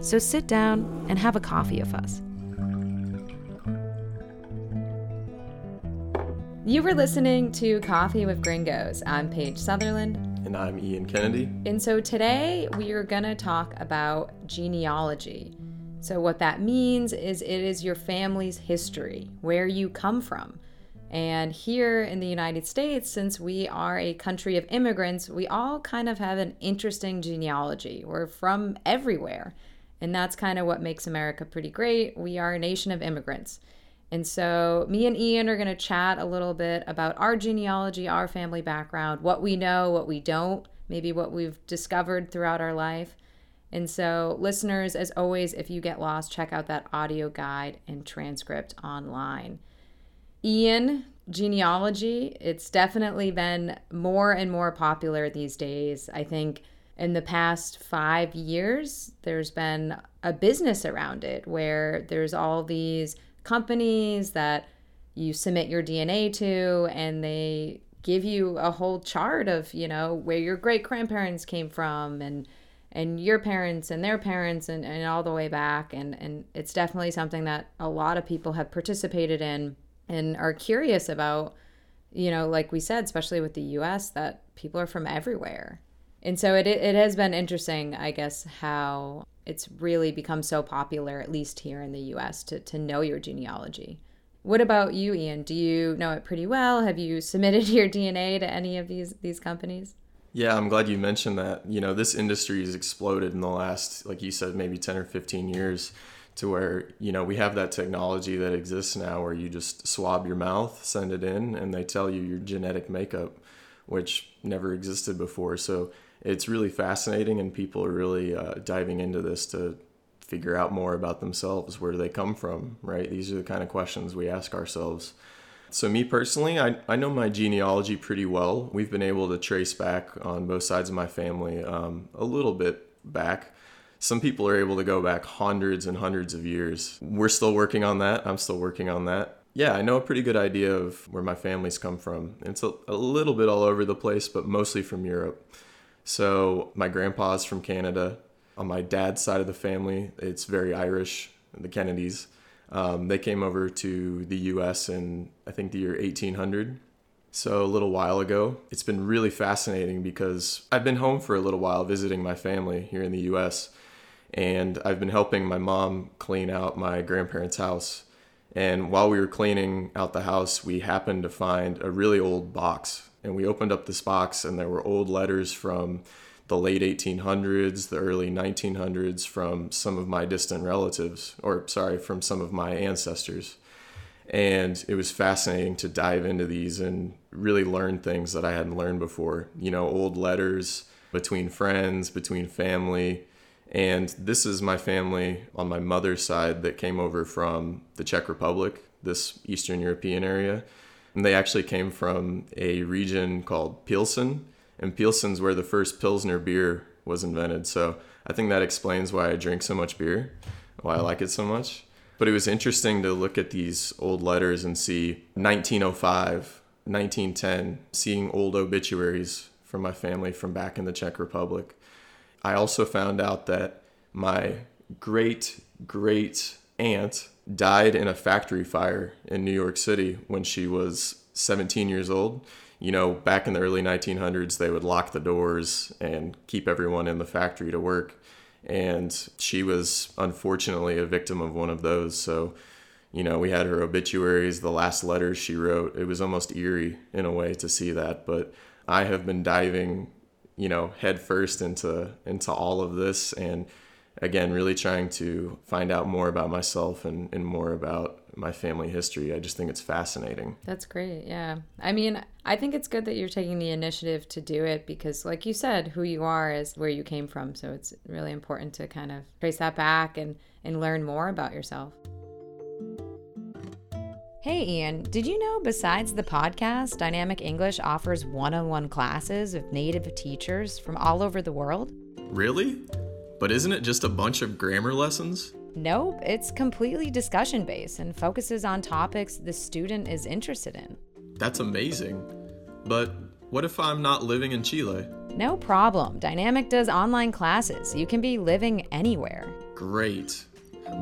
So sit down and have a coffee with us. You were listening to Coffee with Gringos. I'm Paige Sutherland. And I'm Ian Kennedy. And so today we are going to talk about genealogy. So, what that means is it is your family's history, where you come from. And here in the United States, since we are a country of immigrants, we all kind of have an interesting genealogy. We're from everywhere. And that's kind of what makes America pretty great. We are a nation of immigrants. And so, me and Ian are going to chat a little bit about our genealogy, our family background, what we know, what we don't, maybe what we've discovered throughout our life. And so, listeners, as always, if you get lost, check out that audio guide and transcript online. Ian, genealogy, it's definitely been more and more popular these days. I think in the past five years, there's been a business around it where there's all these companies that you submit your DNA to and they give you a whole chart of, you know, where your great grandparents came from and and your parents and their parents and, and all the way back and, and it's definitely something that a lot of people have participated in and are curious about, you know, like we said, especially with the US, that people are from everywhere. And so it, it has been interesting, I guess, how it's really become so popular, at least here in the US, to, to know your genealogy. What about you, Ian? Do you know it pretty well? Have you submitted your DNA to any of these these companies? Yeah, I'm glad you mentioned that. You know, this industry has exploded in the last, like you said, maybe 10 or 15 years to where, you know, we have that technology that exists now where you just swab your mouth, send it in, and they tell you your genetic makeup, which never existed before. So it's really fascinating, and people are really uh, diving into this to figure out more about themselves. Where do they come from, right? These are the kind of questions we ask ourselves. So, me personally, I, I know my genealogy pretty well. We've been able to trace back on both sides of my family um, a little bit back. Some people are able to go back hundreds and hundreds of years. We're still working on that. I'm still working on that. Yeah, I know a pretty good idea of where my family's come from. It's a, a little bit all over the place, but mostly from Europe. So, my grandpa's from Canada. On my dad's side of the family, it's very Irish, the Kennedys. Um, they came over to the US in, I think, the year 1800. So, a little while ago. It's been really fascinating because I've been home for a little while visiting my family here in the US. And I've been helping my mom clean out my grandparents' house. And while we were cleaning out the house, we happened to find a really old box. And we opened up this box, and there were old letters from the late 1800s, the early 1900s from some of my distant relatives, or sorry, from some of my ancestors. And it was fascinating to dive into these and really learn things that I hadn't learned before. You know, old letters between friends, between family. And this is my family on my mother's side that came over from the Czech Republic, this Eastern European area. And they actually came from a region called Pilsen and Pilsen's where the first Pilsner beer was invented. So I think that explains why I drink so much beer, why I like it so much. But it was interesting to look at these old letters and see 1905, 1910, seeing old obituaries from my family from back in the Czech Republic. I also found out that my great great aunt died in a factory fire in New York City when she was 17 years old you know, back in the early 1900s, they would lock the doors and keep everyone in the factory to work. And she was unfortunately a victim of one of those. So, you know, we had her obituaries, the last letters she wrote. It was almost eerie in a way to see that. But I have been diving, you know, headfirst into into all of this and again really trying to find out more about myself and, and more about my family history. I just think it's fascinating. That's great. Yeah. I mean, I think it's good that you're taking the initiative to do it because, like you said, who you are is where you came from. So it's really important to kind of trace that back and and learn more about yourself. Hey, Ian, did you know besides the podcast, Dynamic English offers one on one classes with native teachers from all over the world? Really? But isn't it just a bunch of grammar lessons? Nope, it's completely discussion based and focuses on topics the student is interested in. That's amazing. But what if I'm not living in Chile? No problem. Dynamic does online classes. You can be living anywhere. Great.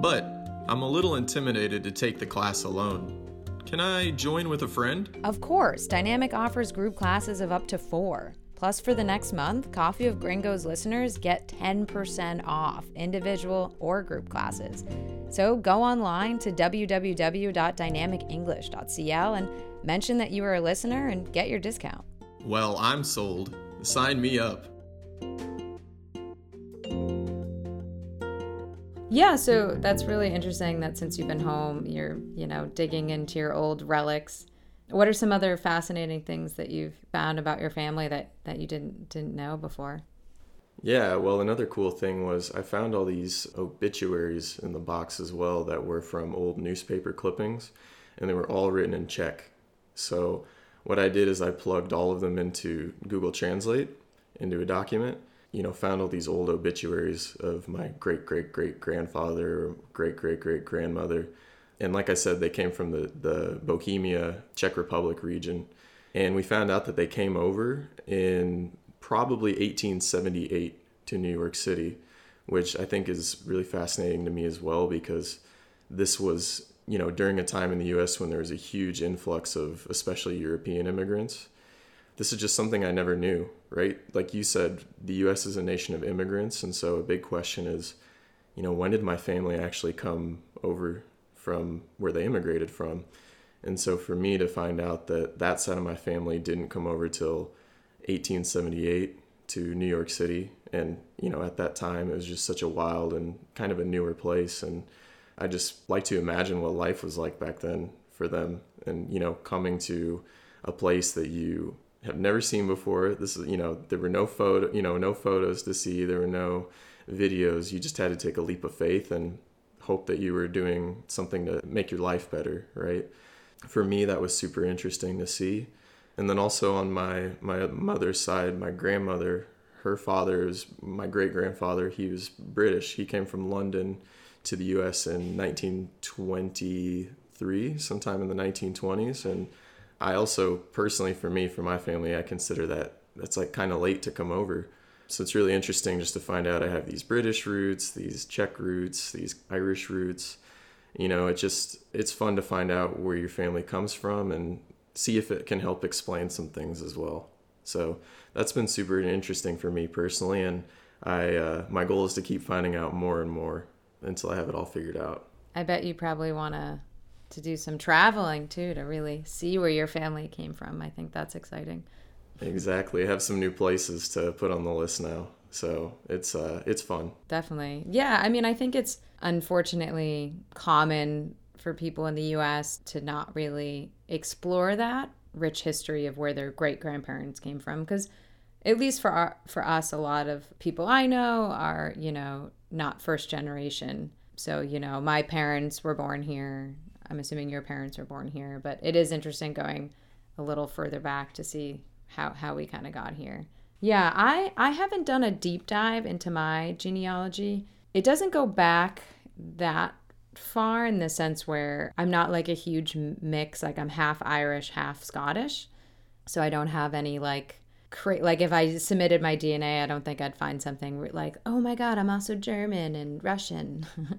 But I'm a little intimidated to take the class alone. Can I join with a friend? Of course, Dynamic offers group classes of up to four. Plus, for the next month, Coffee of Gringos listeners get 10% off individual or group classes. So go online to www.dynamicenglish.cl and mention that you are a listener and get your discount. Well, I'm sold. Sign me up. Yeah, so that's really interesting that since you've been home, you're, you know, digging into your old relics. What are some other fascinating things that you've found about your family that, that you didn't didn't know before? Yeah, well, another cool thing was I found all these obituaries in the box as well that were from old newspaper clippings, and they were all written in Czech. So, what I did is I plugged all of them into Google Translate into a document, you know, found all these old obituaries of my great great great grandfather, great great great grandmother. And like I said, they came from the, the Bohemia, Czech Republic region. And we found out that they came over in probably 1878 to New York City, which I think is really fascinating to me as well because this was, you know, during a time in the US when there was a huge influx of especially European immigrants this is just something I never knew, right? Like you said, the US is a nation of immigrants. And so a big question is, you know, when did my family actually come over from where they immigrated from? And so for me to find out that that side of my family didn't come over till 1878 to New York City. And, you know, at that time, it was just such a wild and kind of a newer place. And I just like to imagine what life was like back then for them. And, you know, coming to a place that you have never seen before. This is, you know, there were no photo, you know, no photos to see. There were no videos. You just had to take a leap of faith and hope that you were doing something to make your life better, right? For me, that was super interesting to see. And then also on my my mother's side, my grandmother, her father is my great grandfather. He was British. He came from London to the U.S. in 1923, sometime in the 1920s, and I also personally, for me, for my family, I consider that that's like kind of late to come over. So it's really interesting just to find out I have these British roots, these Czech roots, these Irish roots. You know, it just it's fun to find out where your family comes from and see if it can help explain some things as well. So that's been super interesting for me personally, and I uh, my goal is to keep finding out more and more until I have it all figured out. I bet you probably want to to do some traveling too to really see where your family came from. I think that's exciting. Exactly. I have some new places to put on the list now. So it's uh it's fun. Definitely. Yeah, I mean I think it's unfortunately common for people in the US to not really explore that rich history of where their great grandparents came from because at least for our, for us a lot of people I know are, you know, not first generation. So, you know, my parents were born here, I'm assuming your parents were born here, but it is interesting going a little further back to see how how we kind of got here. Yeah, I I haven't done a deep dive into my genealogy. It doesn't go back that far in the sense where I'm not like a huge mix, like I'm half Irish, half Scottish. So I don't have any like cra- like if I submitted my DNA, I don't think I'd find something like, "Oh my god, I'm also German and Russian."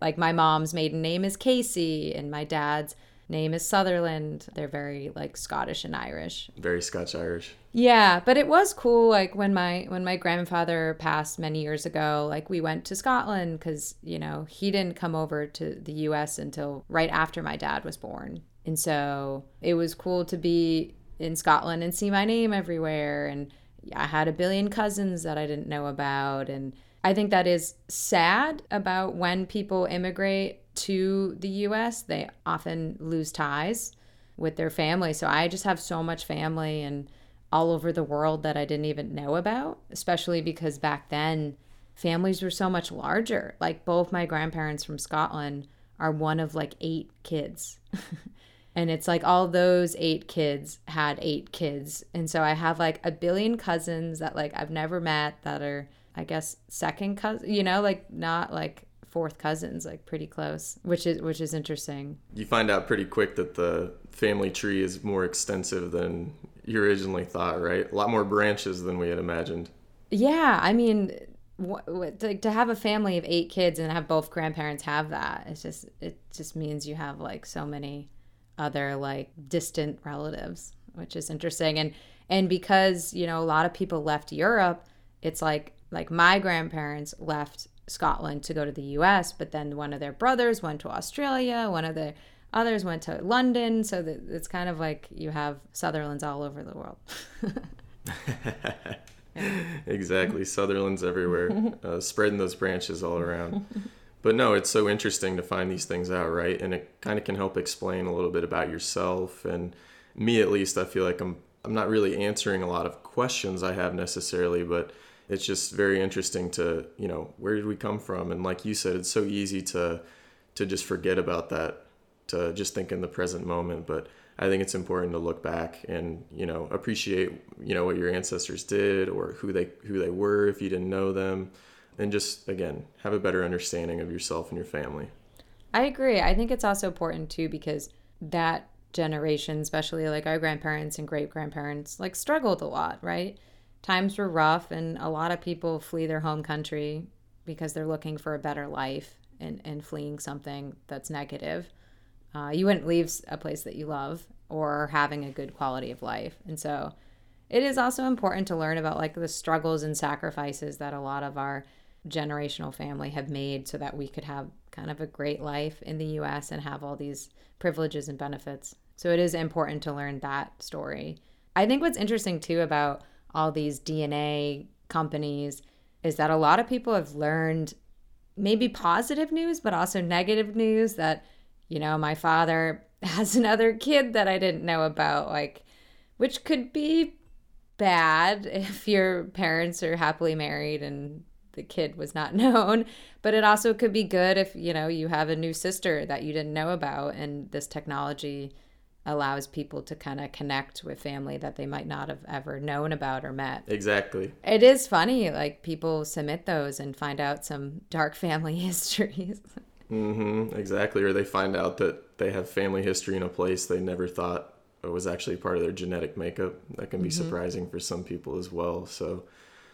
Like my mom's maiden name is Casey and my dad's name is Sutherland. They're very like Scottish and Irish. Very Scotch Irish. Yeah, but it was cool like when my when my grandfather passed many years ago, like we went to Scotland cuz you know, he didn't come over to the US until right after my dad was born. And so it was cool to be in Scotland and see my name everywhere and I had a billion cousins that I didn't know about and I think that is sad about when people immigrate to the US, they often lose ties with their family. So I just have so much family and all over the world that I didn't even know about, especially because back then families were so much larger. Like both my grandparents from Scotland are one of like eight kids. and it's like all those eight kids had eight kids. And so I have like a billion cousins that like I've never met that are I guess second cousin, you know, like not like fourth cousins, like pretty close, which is which is interesting. You find out pretty quick that the family tree is more extensive than you originally thought, right? A lot more branches than we had imagined. Yeah, I mean, what, what, like to have a family of eight kids and have both grandparents have that, it's just it just means you have like so many other like distant relatives, which is interesting. And and because you know a lot of people left Europe, it's like like my grandparents left Scotland to go to the U.S., but then one of their brothers went to Australia, one of the others went to London. So that it's kind of like you have Sutherlands all over the world. exactly, Sutherlands everywhere, uh, spreading those branches all around. But no, it's so interesting to find these things out, right? And it kind of can help explain a little bit about yourself and me at least. I feel like I'm I'm not really answering a lot of questions I have necessarily, but it's just very interesting to you know where did we come from? And like you said it's so easy to to just forget about that to just think in the present moment. But i think it's important to look back and you know appreciate you know what your ancestors did or who they who they were if you didn't know them. And just again have a better understanding of yourself and your family. I agree. I think it's also important too because that generation especially like our grandparents and great grandparents like struggled a lot right times were rough and a lot of people flee their home country because they're looking for a better life and, and fleeing something that's negative. Uh, you wouldn't leave a place that you love or having a good quality of life. And so it is also important to learn about like the struggles and sacrifices that a lot of our generational family have made so that we could have kind of a great life in the US and have all these privileges and benefits. So it is important to learn that story. I think what's interesting too about all these DNA companies is that a lot of people have learned maybe positive news, but also negative news that, you know, my father has another kid that I didn't know about, like, which could be bad if your parents are happily married and the kid was not known but it also could be good if you know you have a new sister that you didn't know about and this technology allows people to kind of connect with family that they might not have ever known about or met. Exactly. It is funny, like people submit those and find out some dark family histories. mm-hmm, exactly. Or they find out that they have family history in a place they never thought was actually part of their genetic makeup. That can be mm-hmm. surprising for some people as well. So,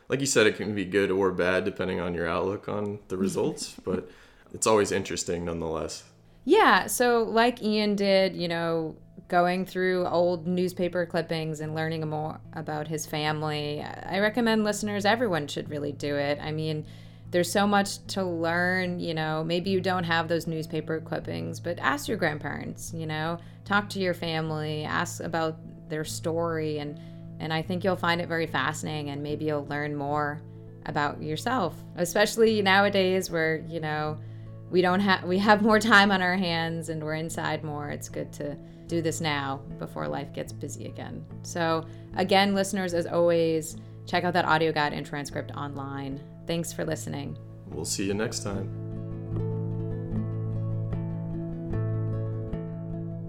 like you said, it can be good or bad depending on your outlook on the results, but it's always interesting nonetheless. Yeah. So, like Ian did, you know, going through old newspaper clippings and learning more about his family. I recommend listeners, everyone should really do it. I mean, there's so much to learn, you know. Maybe you don't have those newspaper clippings, but ask your grandparents, you know, talk to your family, ask about their story and and I think you'll find it very fascinating and maybe you'll learn more about yourself, especially nowadays where, you know, we don't have we have more time on our hands and we're inside more. It's good to do this now before life gets busy again. So, again, listeners, as always, check out that audio guide and transcript online. Thanks for listening. We'll see you next time.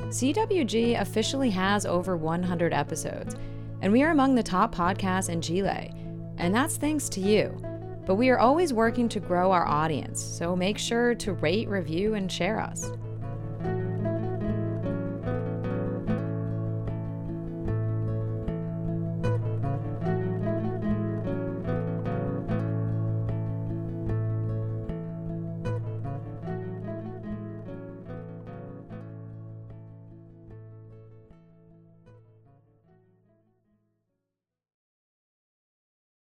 CWG officially has over 100 episodes, and we are among the top podcasts in Chile. And that's thanks to you. But we are always working to grow our audience, so make sure to rate, review, and share us.